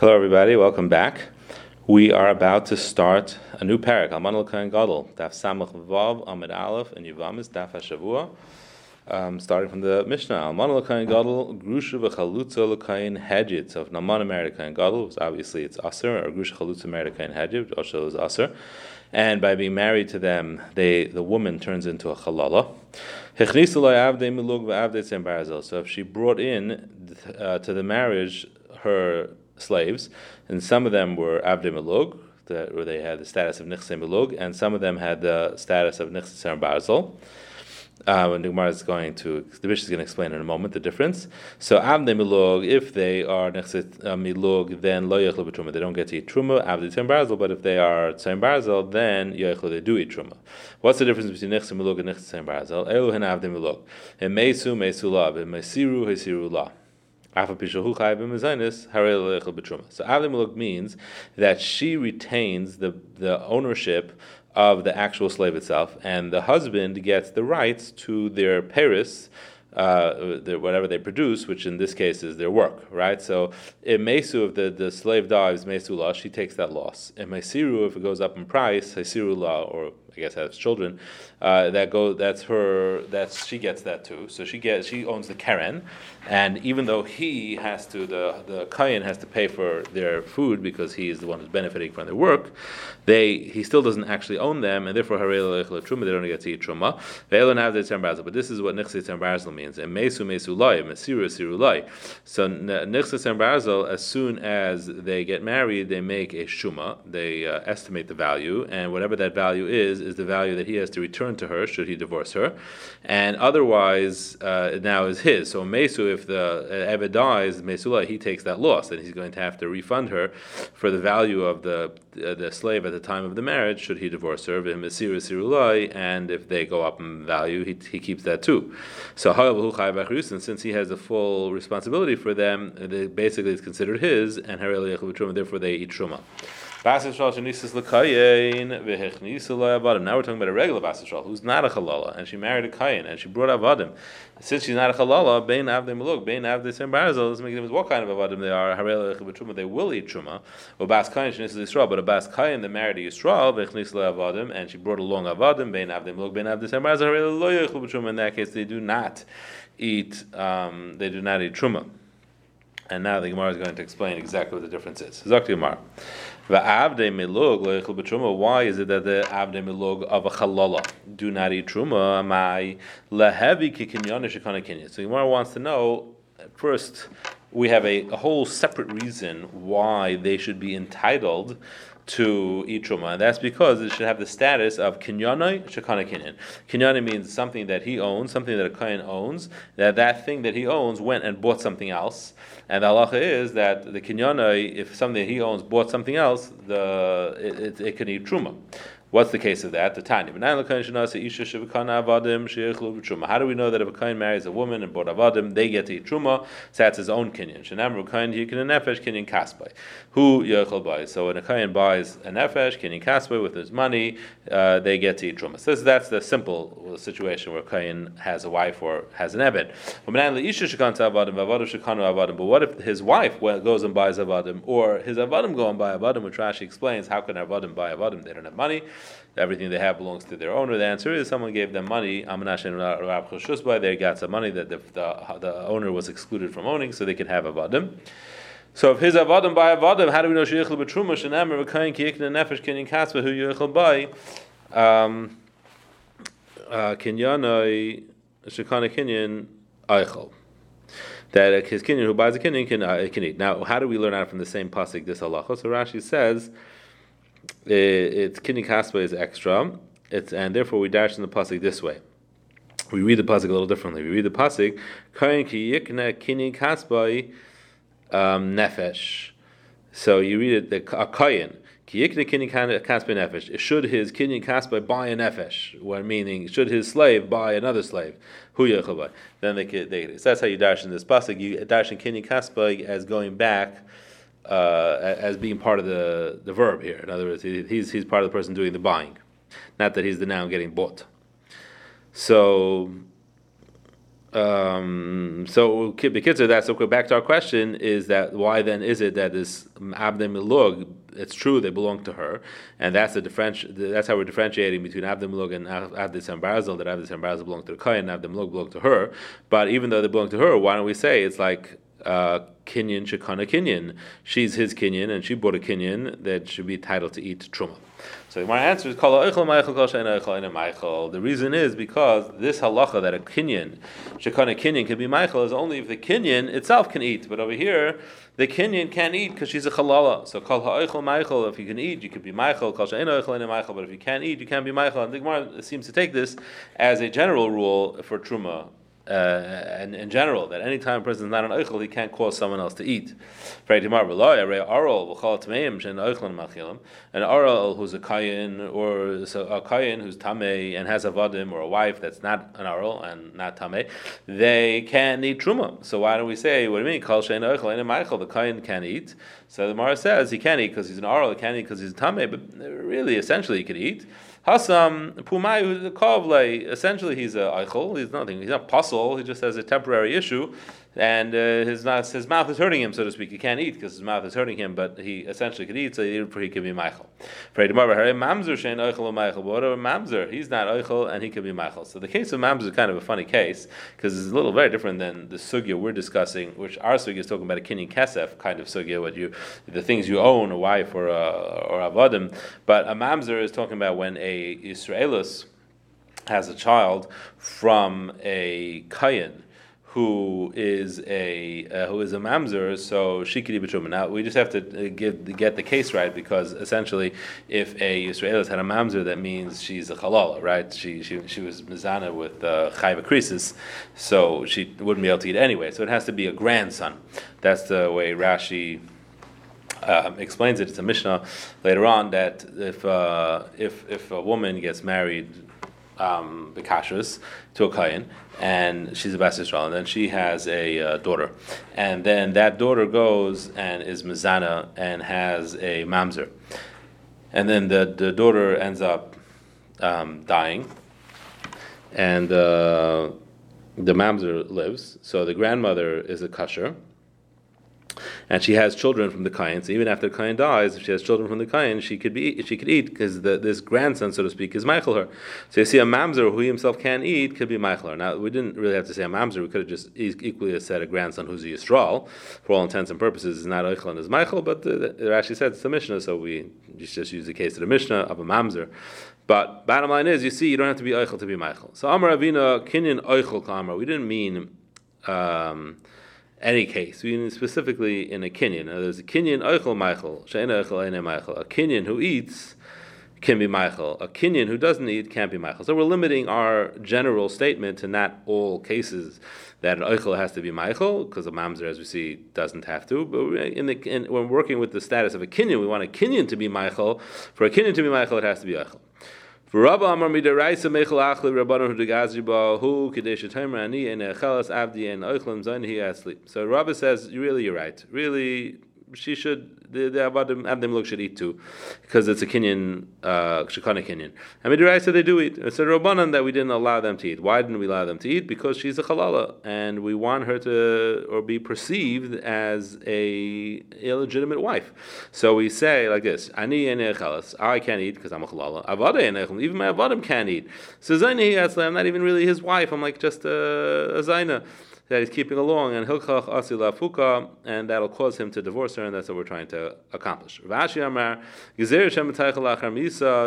Hello, everybody. Welcome back. We are about to start a new parak, Alman Kain Gadol, Daf Samach Vav, Amid Aleph, and Yuvamis, Daf HaShavua, um, starting from the Mishnah. Alman Kain Gadol, Grusha V'Chalutza L'Kain Hedjit. So if Naman married Kain Gadol, obviously it's Aser, or Grusha Chalutza married Kain Hedjit, also is Aser. And by being married to them, they the woman turns into a Chalala. So if she brought in uh, to the marriage her slaves, and some of them were Avdei Melug, where they had the status of Nichse Melug, and some of them had the status of Nichse Barzel. Uh, and Gemara is going to, the Bishop is going to explain in a moment the difference. So, Avdei Milug, if they are Nechset uh, Milug, then Lo B'Truma, they don't get to eat Truma, Avdei Tzem Barzel, but if they are Tzem Barzel, then Yechlu, they do eat Truma. What's the difference between Nechset Milug and Nechset Tzem Barzel? Elu Hen Avdei Milug. Mesu Mesu La, Mesiru Hesiru. So Avdei means that she retains the, the ownership of the actual slave itself, and the husband gets the rights to their peiros, uh, their, whatever they produce, which in this case is their work, right? So, in Mesu, if the, the slave dies, Mesu loss, she takes that loss. In Mesiru, if it goes up in price, Hesiru law, or I guess has children, uh, that go that's her that's she gets that too. So she gets she owns the keren, and even though he has to the the Kayan has to pay for their food because he is the one who's benefiting from their work, they he still doesn't actually own them, and therefore harei truma they don't get to eat truma. They don't have the Tembarazzle. But this is what nichse barzel means. And mesu mesu lai mesiru siru lai. So nichse barzel as soon as they get married, they make a shuma. They uh, estimate the value, and whatever that value is is, the value that he has to return to her should he divorce her, and otherwise uh, now is his. So Mesu, if the uh, Eved dies, Mesula, he takes that loss, and he's going to have to refund her for the value of the uh, the slave at the time of the marriage. Should he divorce her, and if they go up in value, he, he keeps that too. So since he has the full responsibility for them, they basically it's considered his, and therefore they eat truma. Now we're talking about a regular Basishal who's not a Chalala, and she married a Kayin, and she brought Avadim. Since she's not a Chalala, Bein Avdim Meluk, Bein Avdim Sem Barzel, let's make them what kind of Avadim they are. Harel they will eat Truma. Or Bas Kayin, she Yisrael, but a Bas Kayin, they married a Yisrael, Vechnis Avadim, and she brought along Avadim, Bein Avdim Meluk, Bein Avdim Sem Barzel, Harel Lo Truma. In that case, they do not eat, um, they do not eat Truma. And now the Gemara is going to explain exactly what the difference is. Zakti Gemara. Why is it that the avde milug of a chalala do not eat truma? Am I lehevi kikinyana shekana kinya? So Gemara wants to know first. We have a, a whole separate reason why they should be entitled to eat and that's because it should have the status of kinyanai shekana kinyan. Kinyanai means something that he owns, something that a kohen owns. That that thing that he owns went and bought something else, and the halacha is that the kinyanai, if something he owns bought something else, the it, it, it can eat truma. What's the case of that? The Tanya. How do we know that if a kain marries a woman and bought avadim, they get to eat truma? So that's his own kinyan. Shenamru yikin a nefesh kinyan kasbay. Who yechol buy? So when a kain buys a nefesh kinyan kasbay with his money, uh, they get to eat truma. So that's the simple situation where kain has a wife or has an ebed. But what if his wife goes and buys avadim, or his avadim go and buy avadim? Which Rashi explains, how can avadim buy avadim? They don't have money everything they have belongs to their owner. The answer is someone gave them money. They got some money that the, the, the, owner was excluded from owning, so they could have avadim. So if his avadim by avadim, how do we know sheyichel b'truma shenamer v'kayin ki yikna nefesh kinyan kasva who yichel by um, uh, kinyanai shekana kinyan eichel that his kinyan who buys a kinyan can, uh, can eat. Now, how do we learn out from the same pasuk this halacha? So Rashi says it's kidney kaspa is extra. It's and therefore we dash in the pasuk this way. We read the pasuk a little differently. We read the pasuk kain ki yikna kini kaspa um, nefesh. So you read it the a kain. Should his kini kaspa buy a nefesh? What meaning? Should his slave buy another slave? Then they, they so that's how you dash in this pasuk. You dash in kini kaspa as going back uh, as being part of the, the verb here. In other words, he's, he's part of the person doing the buying, not that he's the noun getting bought. So, Um, so because of that, so back to our question is that why then is it that this abdem milug? It's true they belong to her, and that's the differenti- That's how we're differentiating between abdem milug and abdis and. That abdis and barzil belong to the kohen, and abdem milug belong to her. But even though they belong to her, why don't we say it's like uh, kinyan shekana kinyan? She's his kinyan, and she bought a kinyan that should be entitled to eat truma. So my answer is The reason is because this halacha that a kinyan, shekana kinyan, can be Michael is only if the kinyan itself can eat. But over here, the kinyan can't eat because she's a halala. So ha'oichel Michael, if you can eat, you could be Michael. Kol but if you can't eat, you can't be Michael. And the Gemara seems to take this as a general rule for truma uh, and in general, that any time a person is not an oichel, he can't cause someone else to eat. An aral who's a kayin, or a kayin who's tamei and has a vadim, or a wife that's not an aral and not tamei, they can't eat truma. So why don't we say, what do you mean? Kal shein oichel and Michael, the kayin can't eat. So the Mara says he can't eat because he's an aral, he can't eat because he's tamei, but really, essentially, he could eat. Hasam Pumai Kovle. Essentially, he's a eichel. He's nothing. He's not puzzle. He just has a temporary issue and uh, his, his mouth is hurting him, so to speak. He can't eat because his mouth is hurting him, but he essentially could eat, so he, he can be Michael. Mamzer? He's not oichel, and he could be Michael. So the case of Mamzer is kind of a funny case because it's a little very different than the sugya we're discussing, which our sugya is talking about a kinyan kesef kind of sugya, what you the things you own, a wife or a or a vadim. But a Mamzer is talking about when a Israelis has a child from a kayan who is a uh, who is a mamzer, so could eat Now we just have to uh, give, get the case right because essentially, if a Yisraelis had a mamzer, that means she's a halal, right? She she, she was mizana with uh, krisis, so she wouldn't be able to eat anyway. So it has to be a grandson. That's the way Rashi. Um, explains it. It's a Mishnah later on that if uh, if if a woman gets married um, to a kayan, and she's a Bas Yisrael, and then she has a uh, daughter, and then that daughter goes and is Mizana and has a mamzer, and then the, the daughter ends up um, dying, and uh, the mamzer lives, so the grandmother is a kasher, and she has children from the kain. So even after the kain dies, if she has children from the kain, she could be she could eat because this grandson, so to speak, is Michael her. So you see, a mamzer who he himself can't eat could be Michael her. Now we didn't really have to say a mamzer. We could have just equally said a grandson who's a yisrael. For all intents and purposes, is not Eichel and is Michael, but it actually said it's the Mishnah, so we just use the case of the Mishnah of a mamzer. But bottom line is, you see, you don't have to be Eichel to be Michael. So Amar Avina Kinyan Eichel Kamar. We didn't mean. Um, any case. We mean specifically in a kinyan. Now, there's a kinyan oichel michael, she'ena oichel ene michael. A kinyan who eats can be michael. A kinyan who doesn't eat can't be michael. So we're limiting our general statement to not all cases that an oichel has to be michael, because a mamzer, as we see, doesn't have to. But in the, in, when working with the status of a kinyan, we want a kinyan to be michael. For a kinyan to be michael, it has to be oichel. For Rabba Amar Midaraisa Mechel Achli Rabbanon Hu Degazri Ba Hu Kadesh Ani and Chelas Abdi and Oichlim Zon He Asli. So Rabba says, really, you're right. Really, she should the the Avadim Abdim look should eat too, because it's a Kenyan uh, Shekana Kenyan. And Midirai said they do eat. It's a Rabbanan that we didn't allow them to eat. Why didn't we allow them to eat? Because she's a halala, and we want her to or be perceived as a illegitimate wife. So we say like this: Ani. I can't eat because I'm a halala. Avada even my avadim can't eat. So Zaini, I'm not even really his wife. I'm like just a, a Zaina that he's keeping along, and hilchach asila fuka, and that'll cause him to divorce her, and that's what we're trying to accomplish. The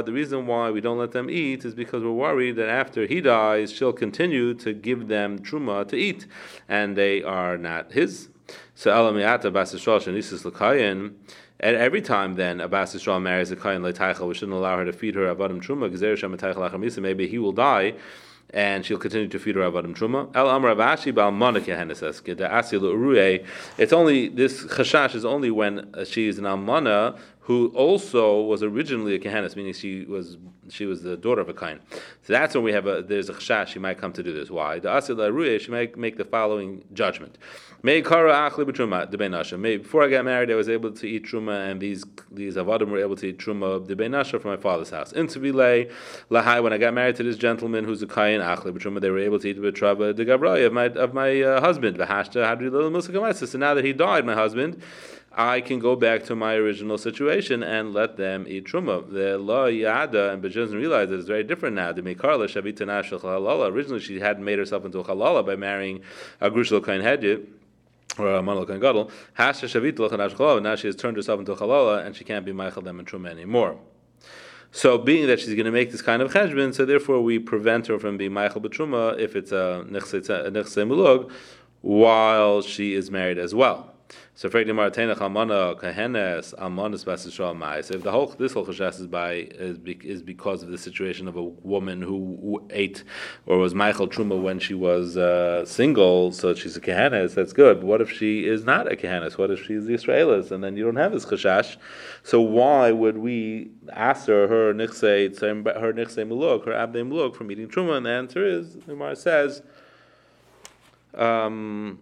reason why we don't let them eat is because we're worried that after he dies, she'll continue to give them truma to eat, and they are not his. So Elamiata Basishal Shanisis Lakayan. And every time then Abbas Yisrael marries a kain leitaichel, we shouldn't allow her to feed her avadim truma. Maybe he will die and she'll continue to feed her avodim truma. El amar avashi bal. It's only this chashash is only when she is an almana who also was originally a kehenis, meaning she was she was the daughter of a kain. So that's when we have a there's a chashash she might come to do this. Why? The asil she might make the following judgment. Before I got married, I was able to eat truma, and these these avodim were able to eat truma de benasha from my father's house. Into lay lahai when I got married to this gentleman who's a kain achli b'truma, they were able to eat b'trava de of my of my uh, husband. V'hashta hadri little So now that he died, my husband. I can go back to my original situation and let them eat truma. The law yada and but doesn't realize it's very different now. The mekarla shavita nashal halala. Originally, she hadn't made herself into a halala by marrying a grushal kain hedjit or a manal kain gadol. Hasha lachanashal Now she has turned herself into a halala and she can't be michael them in truma anymore. So, being that she's going to make this kind of cheshbon, so therefore we prevent her from being Michael Betruma if it's a nechse mulug, while she is married as well. So. If the whole this whole chashash is by is, be, is because of the situation of a woman who, who ate or was Michael Truma when she was uh, single, so she's a Kahenes, that's good. But what if she is not a Kahenes? What if she's the Israelis and then you don't have this chashash? So why would we ask her her nixay her nixay muluk, her abde muluk from eating Truma? And the answer is the Gemara says. Um,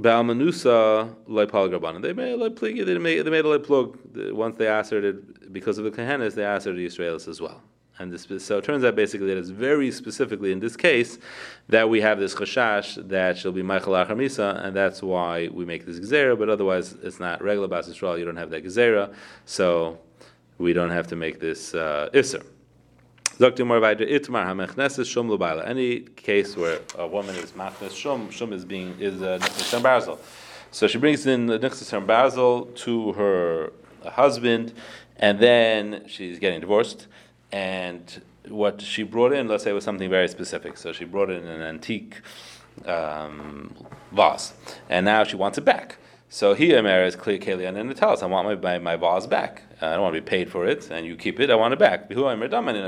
Baalmanusa leipalgaban. They made a plug. They made they made a plug. Once they asserted because of the kahanas, they asserted the Israelis as well. And this, so it turns out basically that it's very specifically in this case that we have this chashash that she'll be Michael Achamisa, and that's why we make this gezerah. But otherwise, it's not regular Bas Yisrael. You don't have that gezerah, so we don't have to make this uh. Any case where a woman is machnes shum, shum is being is uh, basil. So she brings in the nechses basil to her husband, and then she's getting divorced. And what she brought in, let's say, was something very specific. So she brought in an antique um, vase, and now she wants it back. So he Emer is clear Kalian and tell us, I want my, my, my vase back. Uh, I don't want to be paid for it, and you keep it. I want it back. I'm going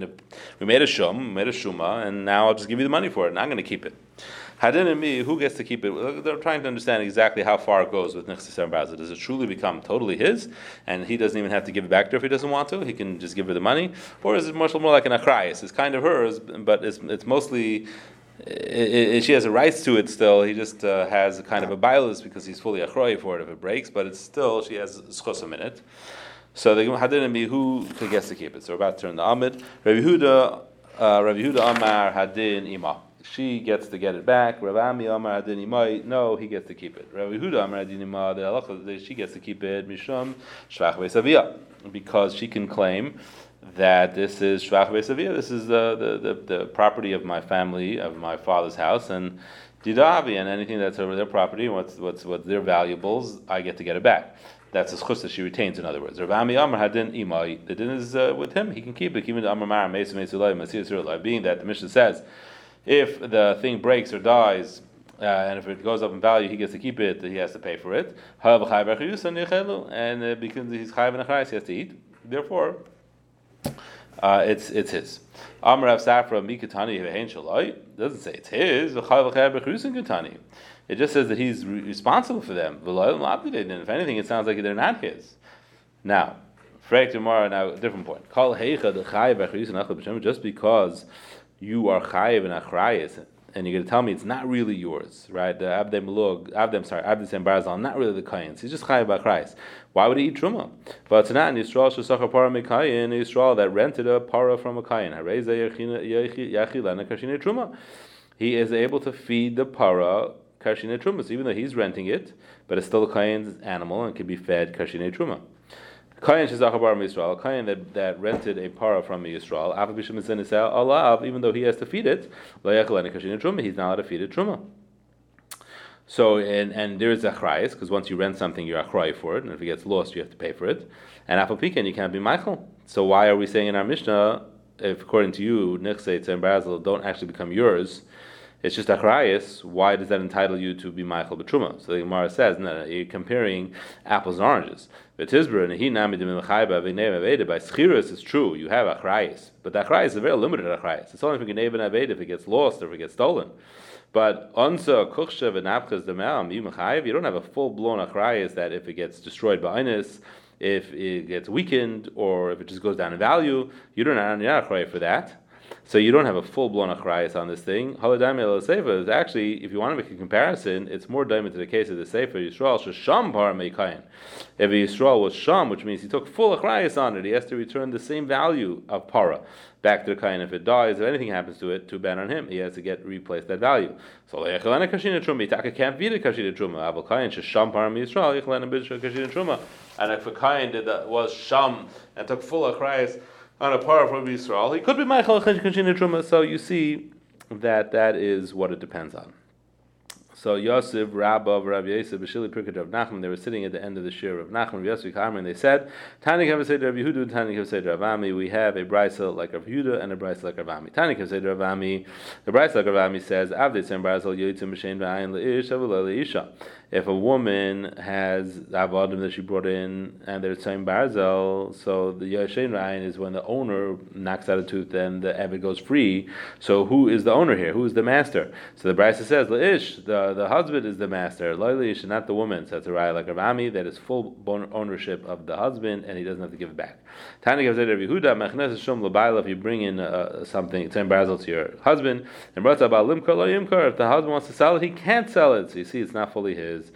to. We made a shum, made a shuma, and now I'll just give you the money for it, and I'm to keep it. Hadin and me, who gets to keep it? They're trying to understand exactly how far it goes with Nechsis and Does it truly become totally his, and he doesn't even have to give it back to her if he doesn't want to? He can just give her the money, or is it much more like an achrayas? It's kind of hers, but it's, it's mostly she has a right to it still. He just uh, has a kind of a bias because he's fully achroi for it if it breaks, but it's still she has schosim in it. So the hadin be who gets to keep it. So we're about to turn the Amid. Rabbi Huda, uh, Rabbi Huda Amar hadin ima. She gets to get it back. Rabbi Ami Amar hadin ima. No, he gets to keep it. Rabbi Huda Amar hadin ima. The halacha she gets to keep it. Mishum shvach because she can claim that this is Shvach Besavia, this is the, the, the, the, property of my family, of my father's house, and Didavi, and anything that's over their property, what's, what's, what's their valuables, I get to get it back. That's a chus that she retains, in other words. Ravami Amr Hadin Imai, the din is uh, with him, he can keep it, even the Amr Masir being that the Mishnah says, if the thing breaks or dies, uh, and if it goes up in value, he gets to keep it. He has to pay for it. And uh, because he's chayv and he has to eat. Therefore, uh, it's it's his. Amrav Safra Mikatani Vehain Shalai doesn't say it's his. It just says that he's re- responsible for them. If anything, it sounds like they're not his. Now, Frek tomorrow. Now, different point. Just because you are chayiv and achrayis and you're going to tell me it's not really yours, right? The Abdem Lug, Abdem, sorry, Abdem Barzal, not really the Kayan's. He's just Chayav by Christ. Why would he eat Truma? But it's not in Yisrael Shasachar Para Mekayin, Yisrael that rented a para from a Kayan. He is able to feed the para Kashine Truma. So even though he's renting it, but it's still a Kayan's animal and can be fed Kashine Truma. Kayan Shazachabar Yisrael, Kayan that, that rented a para from Yisrael, Alav, even though he has to feed it, he's not allowed to feed it Truma. So, and, and there is a chrayis, because once you rent something, you're a chrayis for it, and if it gets lost, you have to pay for it. And Apopikan, you can't be Michael. So, why are we saying in our Mishnah, if according to you, Nichse and Basil don't actually become yours, it's just achrayas. Why does that entitle you to be Michael Betruma? So the Gemara says, no, no, you're comparing apples and oranges. Tizbra and he by Schirus is true. You have achrayas, but the achrayas is a very limited achrayas. It's only if you can even aved if it gets lost or if it gets stolen. But onsa kuchshav and apchas demam you don't have a full blown achrayas that if it gets destroyed by inis If it gets weakened or if it just goes down in value, you don't have any for that. So you don't have a full blown achrayas on this thing. Haladami el sefer is actually, if you want to make a comparison, it's more diamond to the case of the sefer Yisrael sham par meikayin. If Yisrael was sham, which means he took full achrayas on it, he has to return the same value of para back to the kain. If it dies, if anything happens to it, too bad on him. He has to get replaced that value. So le'echelena kashina truma, itaka can't be the kashina truma. Aval kain sham par Yisrael, yechelena b'shra kashina truma. And if a kain did that was sham and took full achrayas on a par from Israel. He could be Michael Truma, so you see that that is what it depends on. So Yosef, Rabba, Rabbi Yosef, Bashili Pirkei Rav Nachman, they were sitting at the end of the shir of Nachman, Yosef Karmer, and they said, Tani Kavased Rav Yehuda, Tani Kavased Rav Ami, we have a brisa like Rav Yehuda and a brisa like Rav Ami. Tani Kavased Rav Ami, the brisa like Rav Ami says, Avdei Tzem Brazel Yoitzim B'Shein V'ayin Le'ish, Avulel Le'isha if a woman has avodim that she brought in and there's same barzel, so the yashin rayin is when the owner knocks out a tooth and the avid goes free. So who is the owner here? Who is the master? So the brisa says la'ish, the the husband is the master. Loilish, not the woman. So it's a raya like Ravami that is full ownership of the husband and he doesn't have to give it back. Tani gives it Yehuda mechnes shum. If you bring in uh, something same barzel to your husband and brought about limkar lo yimkar. If the husband wants to sell it, he can't sell it. So you see, it's not fully his is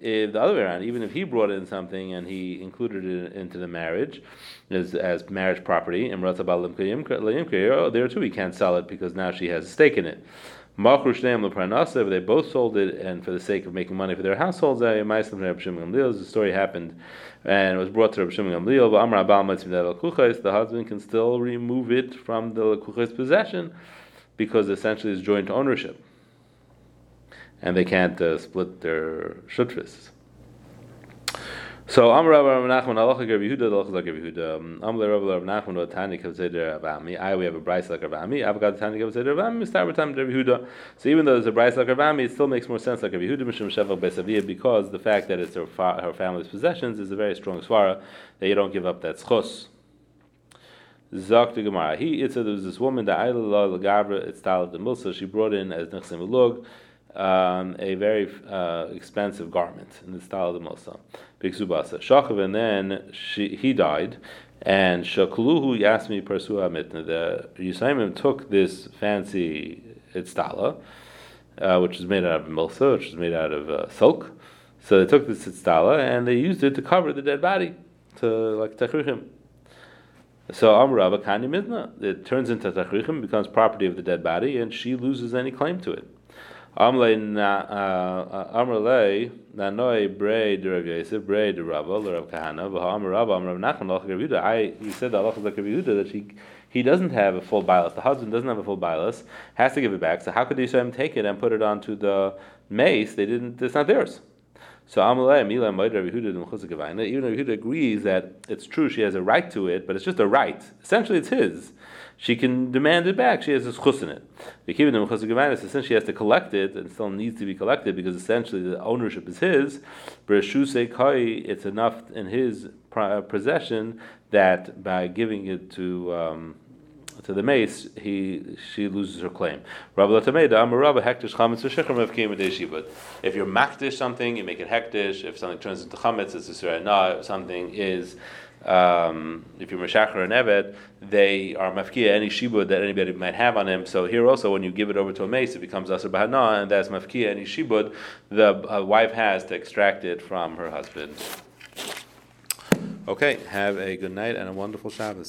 if the other way around, even if he brought in something and he included it into the marriage as, as marriage property, oh, there too he can't sell it because now she has a stake in it. They both sold it, and for the sake of making money for their households, the story happened, and it was brought to Rabbi Shimon Gamliel. The husband can still remove it from the possession because essentially it's joint ownership and they can't uh, split their shutris. So Amar Rabbi Nachman Yehuda Gav Yehuda Amar Rabbi Rabbi Nachman Tani Avami I we have a Bryce like Avami I've got Tani Yehuda So even though there's a Bryce like Avami it still makes more sense like Yehuda Mishum Shevach Besaviyah because the fact that it's her, fa- her family's possessions is a very strong swara that you don't give up that schos. Zok to Gemara. He it said there was this woman that I Lagavra it's the Milsa she brought in as Nechsim Lug um, a very uh, expensive garment in the style of the Mosa. Shachav, and then she, he died, and Shakluhu Yasmi Persua Mitna. The Yusaimim took this fancy itztala, uh, which is made out of milsa, which is made out of uh, silk. So they took this itztala and they used it to cover the dead body, to like tachrichim. So Amrava Kani Midna. It turns into tachrichim, becomes property of the dead body, and she loses any claim to it. Amle uh, Amrle na noi brei de Rav Yosef brei de Rava le Rav Kahana v'ha'amar Rava Amar Nachman lach Rav Yehuda. I you said that lach Rav Yehuda that he he doesn't have a full bilas. The husband doesn't have a full bilas. Has to give it back. So how could the Yisraelim take it and put it onto the mace? They didn't. It's not theirs. So Amalei Mila Moed Rav Yehuda Even Rav Yehuda agrees that it's true she has a right to it, but it's just a right. Essentially, it's his she can demand it back. She has this schus in it. Since she has to collect it and still needs to be collected because essentially the ownership is his, it's enough in his possession that by giving it to um, to the mace, he she loses her claim. But if you're makdish something, you make it hektish. If something turns into chametz, it's a. If something is um, if you're Meshachar and Eved, they are mafkia any shibud that anybody might have on him. So here also, when you give it over to a mace, it becomes asr bahana, and that's mafkia any shibud the uh, wife has to extract it from her husband. Okay, have a good night and a wonderful Shabbos.